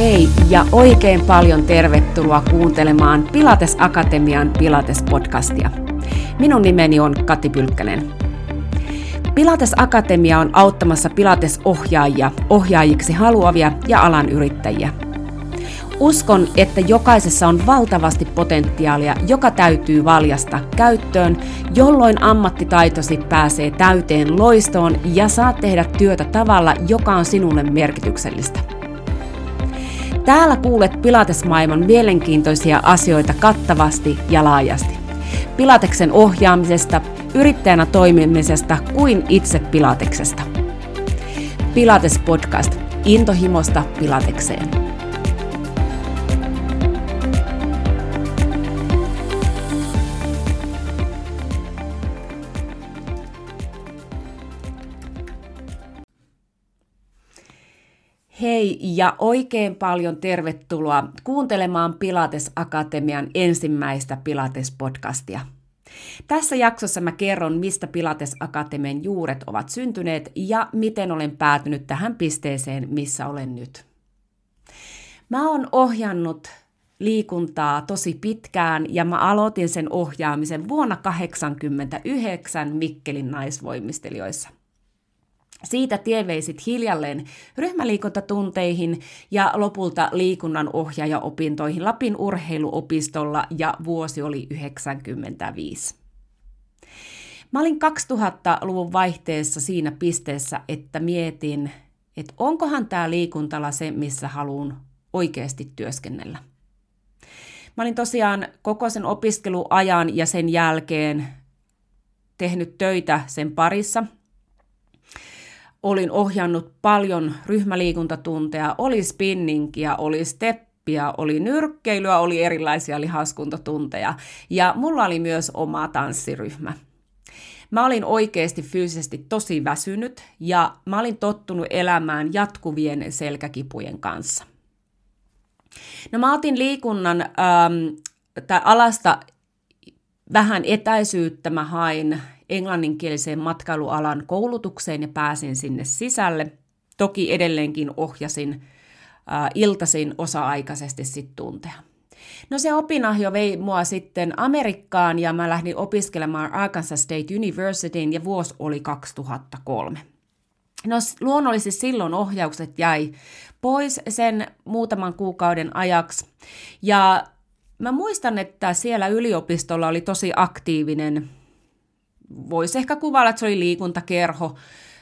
Hei ja oikein paljon tervetuloa kuuntelemaan Pilates Akatemian Pilates-podcastia. Minun nimeni on Kati Pylkkänen. Pilates Akatemia on auttamassa Pilates-ohjaajia, ohjaajiksi haluavia ja alan yrittäjiä. Uskon, että jokaisessa on valtavasti potentiaalia, joka täytyy valjasta käyttöön, jolloin ammattitaitosi pääsee täyteen loistoon ja saat tehdä työtä tavalla, joka on sinulle merkityksellistä. Täällä kuulet Pilatesmaailman mielenkiintoisia asioita kattavasti ja laajasti. Pilateksen ohjaamisesta, yrittäjänä toimimisesta kuin itse Pilateksesta. Pilates Podcast. Intohimosta Pilatekseen. Hei ja oikein paljon tervetuloa kuuntelemaan Pilates Akatemian ensimmäistä Pilates-podcastia. Tässä jaksossa mä kerron, mistä Pilates Akatemian juuret ovat syntyneet ja miten olen päätynyt tähän pisteeseen, missä olen nyt. Mä oon ohjannut liikuntaa tosi pitkään ja mä aloitin sen ohjaamisen vuonna 1989 Mikkelin naisvoimistelijoissa. Siitä tie veisit hiljalleen ryhmäliikuntatunteihin ja lopulta liikunnan ohjaajaopintoihin Lapin urheiluopistolla ja vuosi oli 1995. Mä olin 2000-luvun vaihteessa siinä pisteessä, että mietin, että onkohan tämä liikuntala se, missä haluan oikeasti työskennellä. Mä olin tosiaan koko sen opiskeluajan ja sen jälkeen tehnyt töitä sen parissa – olin ohjannut paljon ryhmäliikuntatunteja, oli spinningiä, oli steppiä, oli nyrkkeilyä, oli erilaisia lihaskuntatunteja ja mulla oli myös oma tanssiryhmä. Mä olin oikeasti fyysisesti tosi väsynyt ja mä olin tottunut elämään jatkuvien selkäkipujen kanssa. No mä otin liikunnan ähm, alasta vähän etäisyyttä, mä hain englanninkieliseen matkailualan koulutukseen ja pääsin sinne sisälle. Toki edelleenkin ohjasin äh, iltaisin osa-aikaisesti sit tunteja. No se opinahjo vei mua sitten Amerikkaan ja mä lähdin opiskelemaan Arkansas State Universityin ja vuosi oli 2003. No luonnollisesti silloin ohjaukset jäi pois sen muutaman kuukauden ajaksi. Ja mä muistan, että siellä yliopistolla oli tosi aktiivinen voisi ehkä kuvailla, että se oli liikuntakerho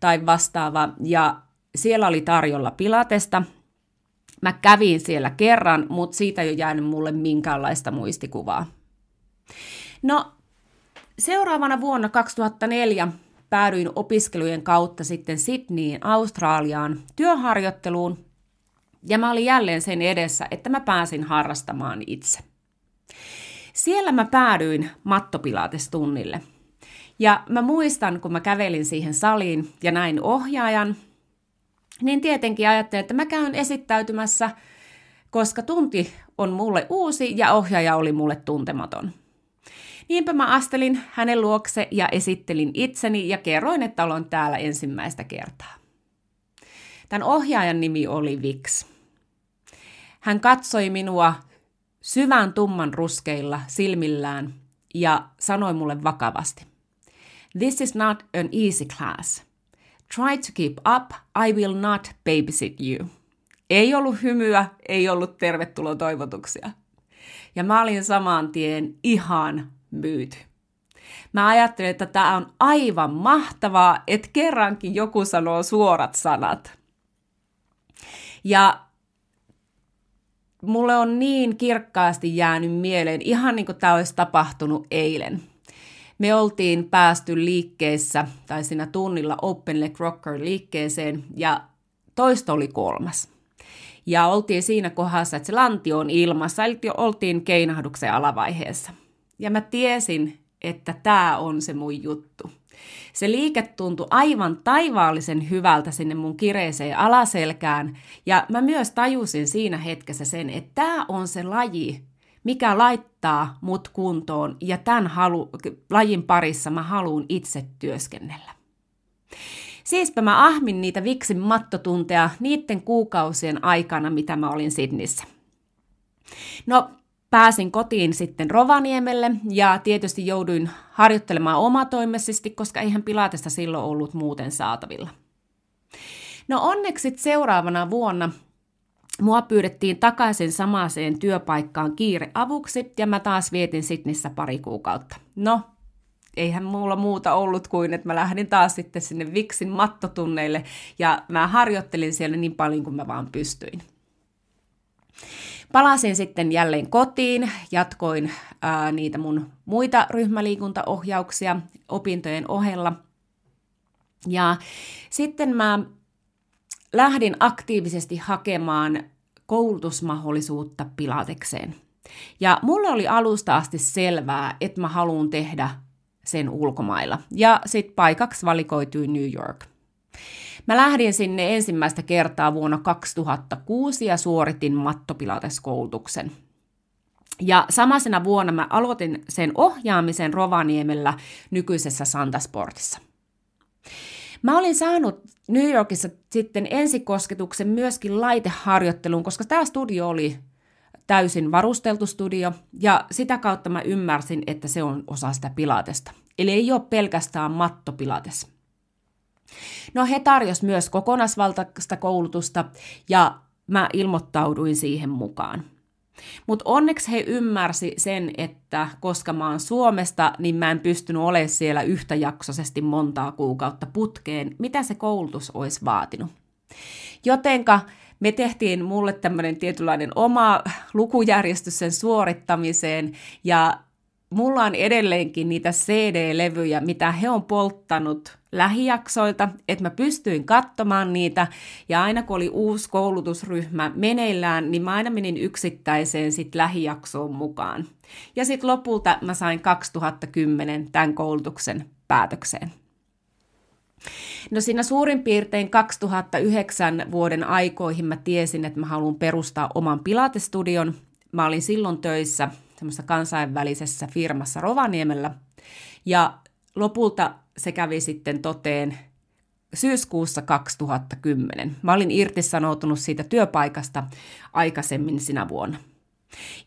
tai vastaava, ja siellä oli tarjolla pilatesta. Mä kävin siellä kerran, mutta siitä ei ole jäänyt mulle minkäänlaista muistikuvaa. No, seuraavana vuonna 2004 päädyin opiskelujen kautta sitten Sydneyin, Australiaan, työharjoitteluun, ja mä olin jälleen sen edessä, että mä pääsin harrastamaan itse. Siellä mä päädyin mattopilatestunnille – ja mä muistan, kun mä kävelin siihen saliin ja näin ohjaajan, niin tietenkin ajattelin, että mä käyn esittäytymässä, koska tunti on mulle uusi ja ohjaaja oli mulle tuntematon. Niinpä mä astelin hänen luokse ja esittelin itseni ja kerroin, että olen täällä ensimmäistä kertaa. Tämän ohjaajan nimi oli Vix. Hän katsoi minua syvän tumman ruskeilla silmillään ja sanoi mulle vakavasti. This is not an easy class. Try to keep up, I will not babysit you. Ei ollut hymyä, ei ollut tervetuloa toivotuksia. Ja mä olin saman tien ihan myyty. Mä ajattelin, että tämä on aivan mahtavaa, että kerrankin joku sanoo suorat sanat. Ja mulle on niin kirkkaasti jäänyt mieleen, ihan niin kuin tämä olisi tapahtunut eilen me oltiin päästy liikkeessä tai siinä tunnilla Open Leg Rocker liikkeeseen ja toisto oli kolmas. Ja oltiin siinä kohdassa, että se lanti on ilmassa, eli oltiin keinahduksen alavaiheessa. Ja mä tiesin, että tämä on se mun juttu. Se liike tuntui aivan taivaallisen hyvältä sinne mun kireeseen alaselkään, ja mä myös tajusin siinä hetkessä sen, että tämä on se laji, mikä laittaa mut kuntoon ja tämän halu, lajin parissa mä haluan itse työskennellä. Siispä mä ahmin niitä viksin mattotunteja niiden kuukausien aikana, mitä mä olin Sidnissä. No, pääsin kotiin sitten Rovaniemelle ja tietysti jouduin harjoittelemaan omatoimisesti, koska eihän Pilatesta silloin ollut muuten saatavilla. No onneksi seuraavana vuonna mua pyydettiin takaisin samaiseen työpaikkaan kiireavuksi ja mä taas vietin Sitnissä pari kuukautta. No, eihän mulla muuta ollut kuin, että mä lähdin taas sitten sinne Viksin mattotunneille ja mä harjoittelin siellä niin paljon kuin mä vaan pystyin. Palasin sitten jälleen kotiin, jatkoin ää, niitä mun muita ryhmäliikuntaohjauksia opintojen ohella. Ja sitten mä lähdin aktiivisesti hakemaan koulutusmahdollisuutta Pilatekseen. Ja mulle oli alusta asti selvää, että mä haluan tehdä sen ulkomailla. Ja sitten paikaksi valikoitui New York. Mä lähdin sinne ensimmäistä kertaa vuonna 2006 ja suoritin mattopilateskoulutuksen. Ja samasena vuonna mä aloitin sen ohjaamisen Rovaniemellä nykyisessä Santasportissa. Mä olin saanut New Yorkissa sitten ensikosketuksen myöskin laiteharjoitteluun, koska tämä studio oli täysin varusteltu studio, ja sitä kautta mä ymmärsin, että se on osa sitä pilatesta. Eli ei ole pelkästään mattopilates. No he tarjos myös kokonaisvaltaista koulutusta, ja mä ilmoittauduin siihen mukaan. Mutta onneksi he ymmärsi sen, että koska mä oon Suomesta, niin mä en pystynyt olemaan siellä yhtäjaksoisesti montaa kuukautta putkeen, mitä se koulutus olisi vaatinut. Jotenka me tehtiin mulle tämmöinen tietynlainen oma lukujärjestys sen suorittamiseen, ja mulla on edelleenkin niitä CD-levyjä, mitä he on polttanut lähijaksoilta, että mä pystyin katsomaan niitä, ja aina kun oli uusi koulutusryhmä meneillään, niin mä aina menin yksittäiseen sit lähijaksoon mukaan. Ja sitten lopulta mä sain 2010 tämän koulutuksen päätökseen. No siinä suurin piirtein 2009 vuoden aikoihin mä tiesin, että mä haluan perustaa oman pilatestudion. Mä olin silloin töissä semmoisessa kansainvälisessä firmassa Rovaniemellä. Ja lopulta se kävi sitten toteen syyskuussa 2010. Mä olin irtisanoutunut siitä työpaikasta aikaisemmin sinä vuonna.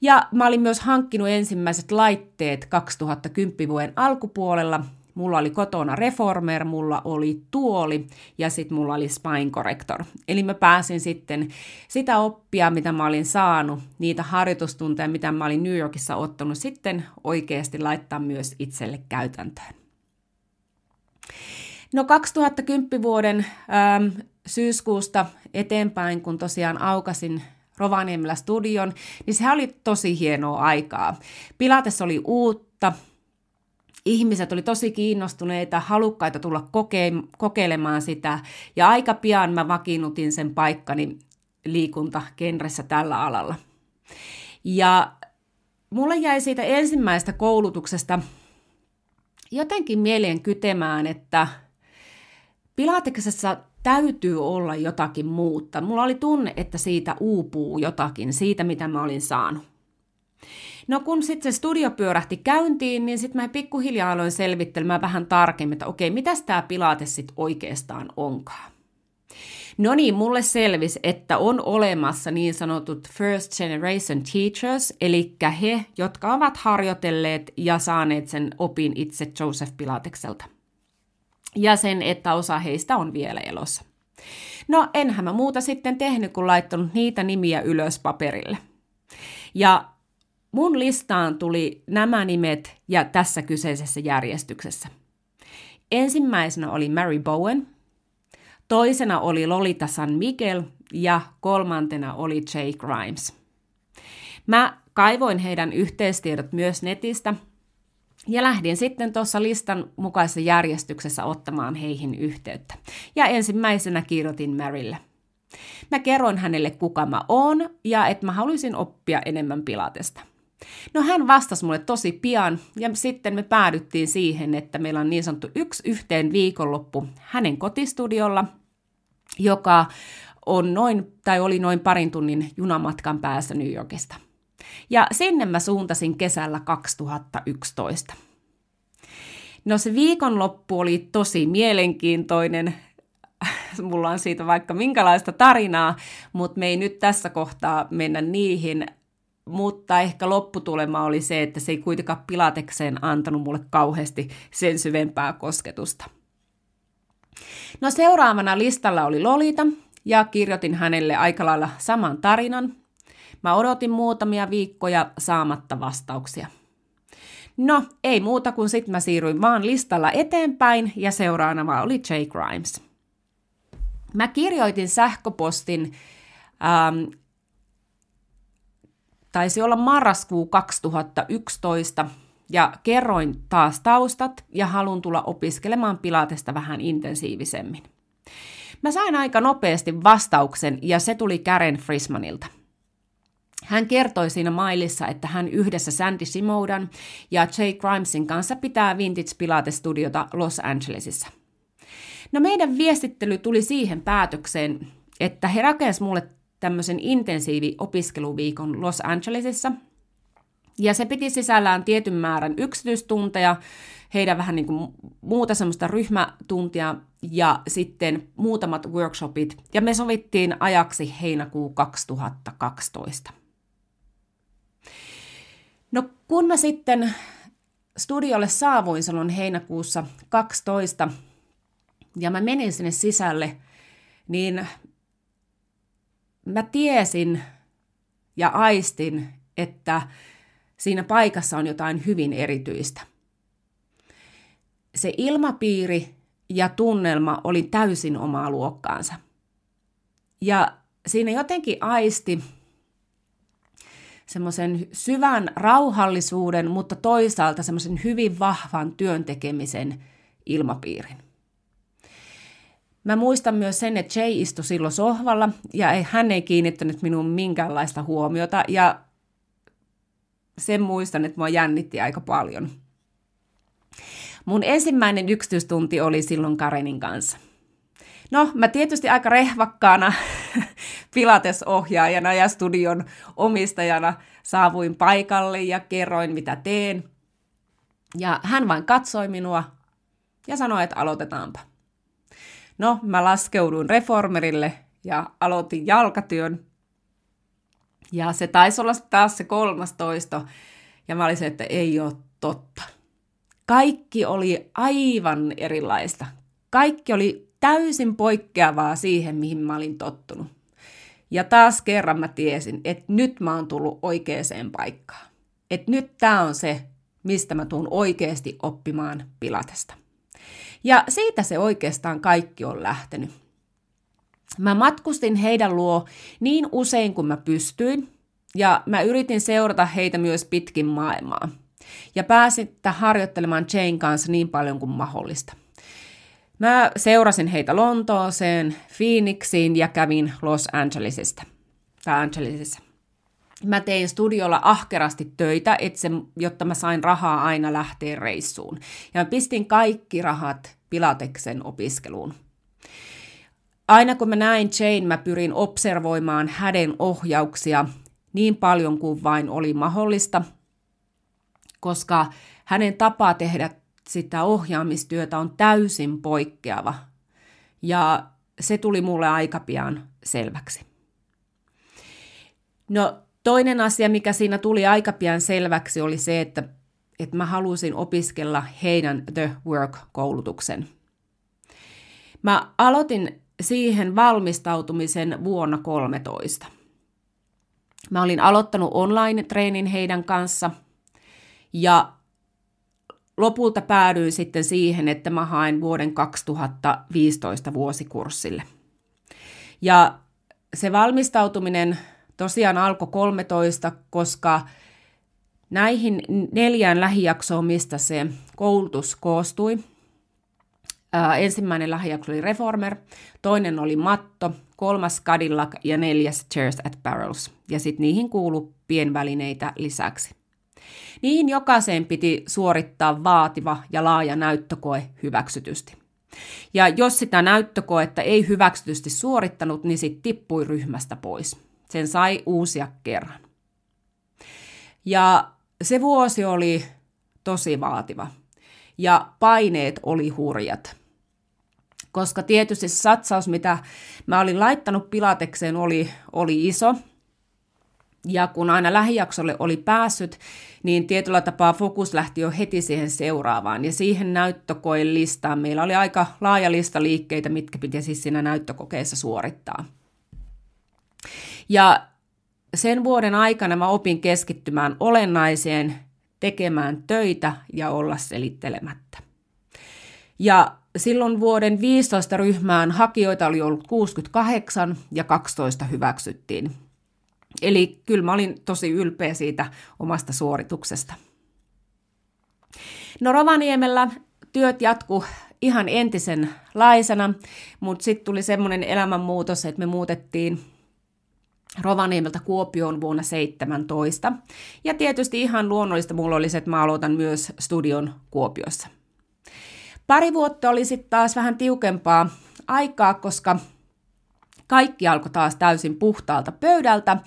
Ja mä olin myös hankkinut ensimmäiset laitteet 2010 vuoden alkupuolella. Mulla oli kotona Reformer, mulla oli tuoli ja sitten mulla oli Spine Corrector. Eli mä pääsin sitten sitä oppia, mitä mä olin saanut, niitä harjoitustunteja, mitä mä olin New Yorkissa ottanut, sitten oikeasti laittaa myös itselle käytäntöön. No 2010 vuoden ähm, syyskuusta eteenpäin, kun tosiaan aukasin Rovaniemellä studion, niin se oli tosi hienoa aikaa. Pilates oli uutta, ihmiset oli tosi kiinnostuneita, halukkaita tulla koke- kokeilemaan sitä, ja aika pian mä vakiinnutin sen paikkani liikuntakenressä tällä alalla. Ja mulle jäi siitä ensimmäisestä koulutuksesta jotenkin mieleen kytemään, että Pilateksessa täytyy olla jotakin muuta. Mulla oli tunne, että siitä uupuu jotakin, siitä mitä mä olin saanut. No kun sitten se studio pyörähti käyntiin, niin sitten mä pikkuhiljaa aloin selvittelemään vähän tarkemmin, että okei, mitä tämä Pilates sitten oikeastaan onkaan. No niin, mulle selvisi, että on olemassa niin sanotut first generation teachers, eli he, jotka ovat harjoitelleet ja saaneet sen opin itse Joseph Pilatekselta. Ja sen, että osa heistä on vielä elossa. No enhän mä muuta sitten tehnyt, kun laittanut niitä nimiä ylös paperille. Ja mun listaan tuli nämä nimet ja tässä kyseisessä järjestyksessä. Ensimmäisenä oli Mary Bowen, Toisena oli Lolita San Miguel ja kolmantena oli Jake Grimes. Mä kaivoin heidän yhteistiedot myös netistä ja lähdin sitten tuossa listan mukaisessa järjestyksessä ottamaan heihin yhteyttä. Ja ensimmäisenä kirjoitin Marylle. Mä kerroin hänelle, kuka mä oon ja että mä haluaisin oppia enemmän pilatesta. No hän vastasi mulle tosi pian ja sitten me päädyttiin siihen, että meillä on niin sanottu yksi yhteen viikonloppu hänen kotistudiolla, joka on noin, tai oli noin parin tunnin junamatkan päässä New Yorkista. Ja sinne mä suuntasin kesällä 2011. No se viikonloppu oli tosi mielenkiintoinen. mulla on siitä vaikka minkälaista tarinaa, mutta me ei nyt tässä kohtaa mennä niihin, mutta ehkä lopputulema oli se, että se ei kuitenkaan pilatekseen antanut mulle kauheasti sen syvempää kosketusta. No seuraavana listalla oli Lolita, ja kirjoitin hänelle aika lailla saman tarinan. Mä odotin muutamia viikkoja saamatta vastauksia. No, ei muuta kuin sitten mä siirryin vaan listalla eteenpäin ja seuraavana oli Jay Grimes. Mä kirjoitin sähköpostin, ähm, taisi olla marraskuu 2011, ja kerroin taas taustat ja halun tulla opiskelemaan pilatesta vähän intensiivisemmin. Mä sain aika nopeasti vastauksen ja se tuli Karen Frismanilta. Hän kertoi siinä mailissa, että hän yhdessä Sandy Simodan ja Jay Grimesin kanssa pitää Vintage Pilates-studiota Los Angelesissa. No meidän viestittely tuli siihen päätökseen, että he rakensivat mulle tämmöisen intensiivi opiskeluviikon Los Angelesissa. Ja se piti sisällään tietyn määrän yksityistunteja, heidän vähän niin kuin muuta semmoista ryhmätuntia ja sitten muutamat workshopit. Ja me sovittiin ajaksi heinäkuu 2012. No kun mä sitten studiolle saavuin silloin heinäkuussa 12 ja mä menin sinne sisälle, niin mä tiesin ja aistin, että siinä paikassa on jotain hyvin erityistä. Se ilmapiiri ja tunnelma oli täysin omaa luokkaansa. Ja siinä jotenkin aisti semmoisen syvän rauhallisuuden, mutta toisaalta semmoisen hyvin vahvan työntekemisen ilmapiirin. Mä muistan myös sen, että Jay istui silloin sohvalla ja hän ei kiinnittänyt minun minkäänlaista huomiota ja sen muistan, että mua jännitti aika paljon. Mun ensimmäinen yksityistunti oli silloin Karenin kanssa. No, mä tietysti aika rehvakkaana Pilates-ohjaajana ja studion omistajana saavuin paikalle ja kerroin, mitä teen. Ja hän vain katsoi minua ja sanoi, että aloitetaanpa. No, mä laskeuduin reformerille ja aloitin jalkatyön. Ja se taisi olla taas se kolmas toisto. Ja mä olisin, että ei ole totta. Kaikki oli aivan erilaista. Kaikki oli täysin poikkeavaa siihen, mihin mä olin tottunut. Ja taas kerran mä tiesin, että nyt mä oon tullut oikeaan paikkaan. Että nyt tää on se, mistä mä tuun oikeasti oppimaan pilatesta. Ja siitä se oikeastaan kaikki on lähtenyt. Mä matkustin heidän luo niin usein kuin mä pystyin, ja mä yritin seurata heitä myös pitkin maailmaa. Ja pääsin harjoittelemaan Jane kanssa niin paljon kuin mahdollista. Mä seurasin heitä Lontooseen, Phoenixiin ja kävin Los Angelesista. Tai Angelesissa. Mä tein studiolla ahkerasti töitä, se, jotta mä sain rahaa aina lähteä reissuun. Ja mä pistin kaikki rahat Pilateksen opiskeluun. Aina kun mä näin Jane, mä pyrin observoimaan häden ohjauksia niin paljon kuin vain oli mahdollista, koska hänen tapaa tehdä sitä ohjaamistyötä on täysin poikkeava. Ja se tuli mulle aika pian selväksi. No toinen asia, mikä siinä tuli aika pian selväksi, oli se, että, että mä halusin opiskella heidän The Work-koulutuksen. Mä aloitin siihen valmistautumisen vuonna 13. Mä olin aloittanut online-treenin heidän kanssa ja lopulta päädyin sitten siihen, että mä hain vuoden 2015 vuosikurssille. Ja se valmistautuminen tosiaan alkoi 13, koska näihin neljään lähijaksoon, mistä se koulutus koostui, ensimmäinen lähijakso oli Reformer, toinen oli Matto, kolmas Cadillac ja neljäs Chairs at Barrels. Ja sitten niihin kuului pienvälineitä lisäksi. Niihin jokaiseen piti suorittaa vaativa ja laaja näyttökoe hyväksytysti. Ja jos sitä näyttökoetta ei hyväksytysti suorittanut, niin sitten tippui ryhmästä pois. Sen sai uusia kerran. Ja se vuosi oli tosi vaativa. Ja paineet oli hurjat. koska tietysti se satsaus, mitä mä olin laittanut pilatekseen, oli, oli iso. Ja kun aina lähijaksolle oli päässyt, niin tietyllä tapaa fokus lähti jo heti siihen seuraavaan. Ja siihen näyttökoen listaan meillä oli aika laaja lista liikkeitä, mitkä piti siis siinä näyttökokeessa suorittaa. Ja sen vuoden aikana mä opin keskittymään olennaiseen, tekemään töitä ja olla selittelemättä. Ja silloin vuoden 15 ryhmään hakijoita oli ollut 68 ja 12 hyväksyttiin. Eli kyllä mä olin tosi ylpeä siitä omasta suorituksesta. No Rovaniemellä työt jatku ihan entisen laisena, mutta sitten tuli semmoinen elämänmuutos, että me muutettiin Rovaniemeltä Kuopioon vuonna 17. Ja tietysti ihan luonnollista mulla oli se, että mä aloitan myös studion Kuopiossa. Pari vuotta oli sitten taas vähän tiukempaa aikaa, koska kaikki alkoi taas täysin puhtaalta pöydältä,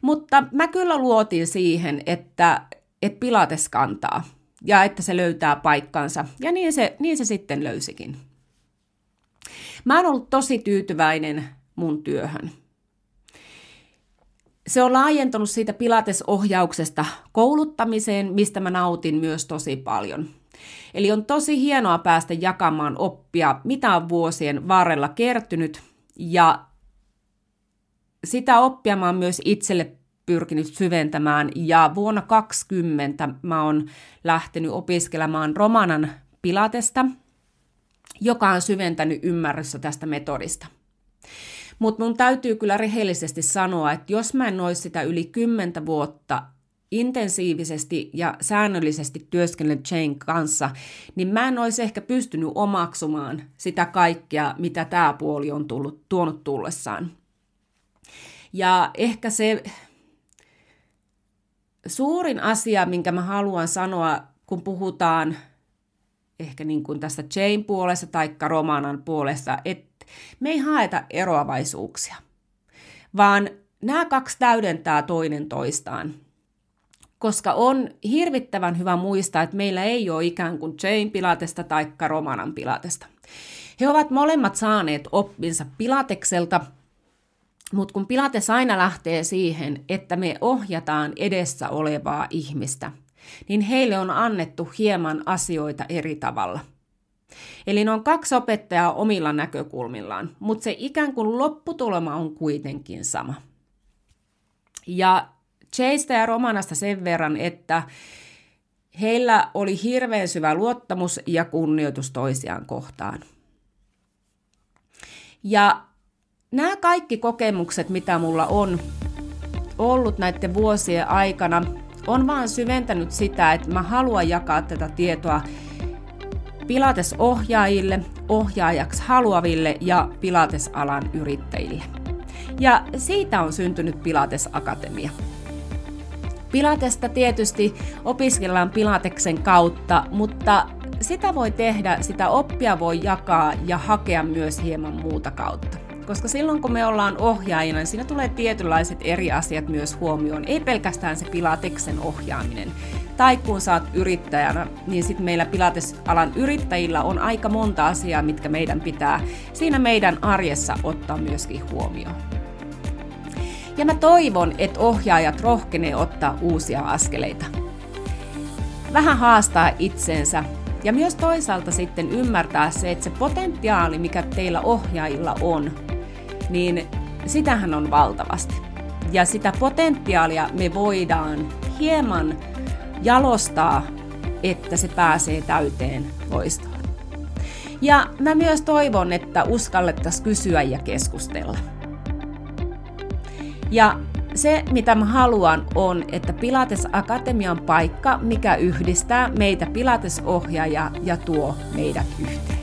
mutta mä kyllä luotin siihen, että, että Pilates kantaa ja että se löytää paikkansa, ja niin se, niin se sitten löysikin. Mä oon ollut tosi tyytyväinen mun työhön. Se on laajentunut siitä pilatesohjauksesta kouluttamiseen, mistä mä nautin myös tosi paljon. Eli on tosi hienoa päästä jakamaan oppia, mitä on vuosien varrella kertynyt, ja sitä oppia mä oon myös itselle pyrkinyt syventämään, ja vuonna 2020 mä oon lähtenyt opiskelemaan Romanan Pilatesta, joka on syventänyt ymmärrystä tästä metodista. Mutta mun täytyy kyllä rehellisesti sanoa, että jos mä en olisi sitä yli kymmentä vuotta intensiivisesti ja säännöllisesti työskennellyt Jane kanssa, niin mä en olisi ehkä pystynyt omaksumaan sitä kaikkea, mitä tämä puoli on tullut, tuonut tullessaan. Ja ehkä se suurin asia, minkä mä haluan sanoa, kun puhutaan ehkä niin kuin tästä Jane puolesta tai Romanan puolesta, että me ei haeta eroavaisuuksia, vaan nämä kaksi täydentää toinen toistaan. Koska on hirvittävän hyvä muistaa, että meillä ei ole ikään kuin Jane Pilatesta tai Romanan Pilatesta. He ovat molemmat saaneet oppinsa Pilatekselta, mutta kun Pilates aina lähtee siihen, että me ohjataan edessä olevaa ihmistä – niin heille on annettu hieman asioita eri tavalla. Eli ne on kaksi opettajaa omilla näkökulmillaan, mutta se ikään kuin lopputulema on kuitenkin sama. Ja Chase ja Romanasta sen verran, että heillä oli hirveän syvä luottamus ja kunnioitus toisiaan kohtaan. Ja nämä kaikki kokemukset, mitä mulla on ollut näiden vuosien aikana, on vaan syventänyt sitä, että mä haluan jakaa tätä tietoa Pilates-ohjaajille, ohjaajaksi haluaville ja Pilates-alan yrittäjille. Ja siitä on syntynyt Pilates Akatemia. Pilatesta tietysti opiskellaan Pilateksen kautta, mutta sitä voi tehdä, sitä oppia voi jakaa ja hakea myös hieman muuta kautta. Koska silloin kun me ollaan ohjaajina, niin siinä tulee tietynlaiset eri asiat myös huomioon. Ei pelkästään se Pilateksen ohjaaminen. Tai kun oot yrittäjänä, niin sitten meillä Pilates-alan yrittäjillä on aika monta asiaa, mitkä meidän pitää siinä meidän arjessa ottaa myöskin huomioon. Ja mä toivon, että ohjaajat rohkenee ottaa uusia askeleita. Vähän haastaa itseensä ja myös toisaalta sitten ymmärtää se, että se potentiaali, mikä teillä ohjaajilla on, niin sitähän on valtavasti. Ja sitä potentiaalia me voidaan hieman jalostaa, että se pääsee täyteen loistoon. Ja mä myös toivon, että uskallettaisiin kysyä ja keskustella. Ja se, mitä mä haluan, on, että Pilates Akatemian paikka, mikä yhdistää meitä Pilates-ohjaaja ja tuo meidät yhteen.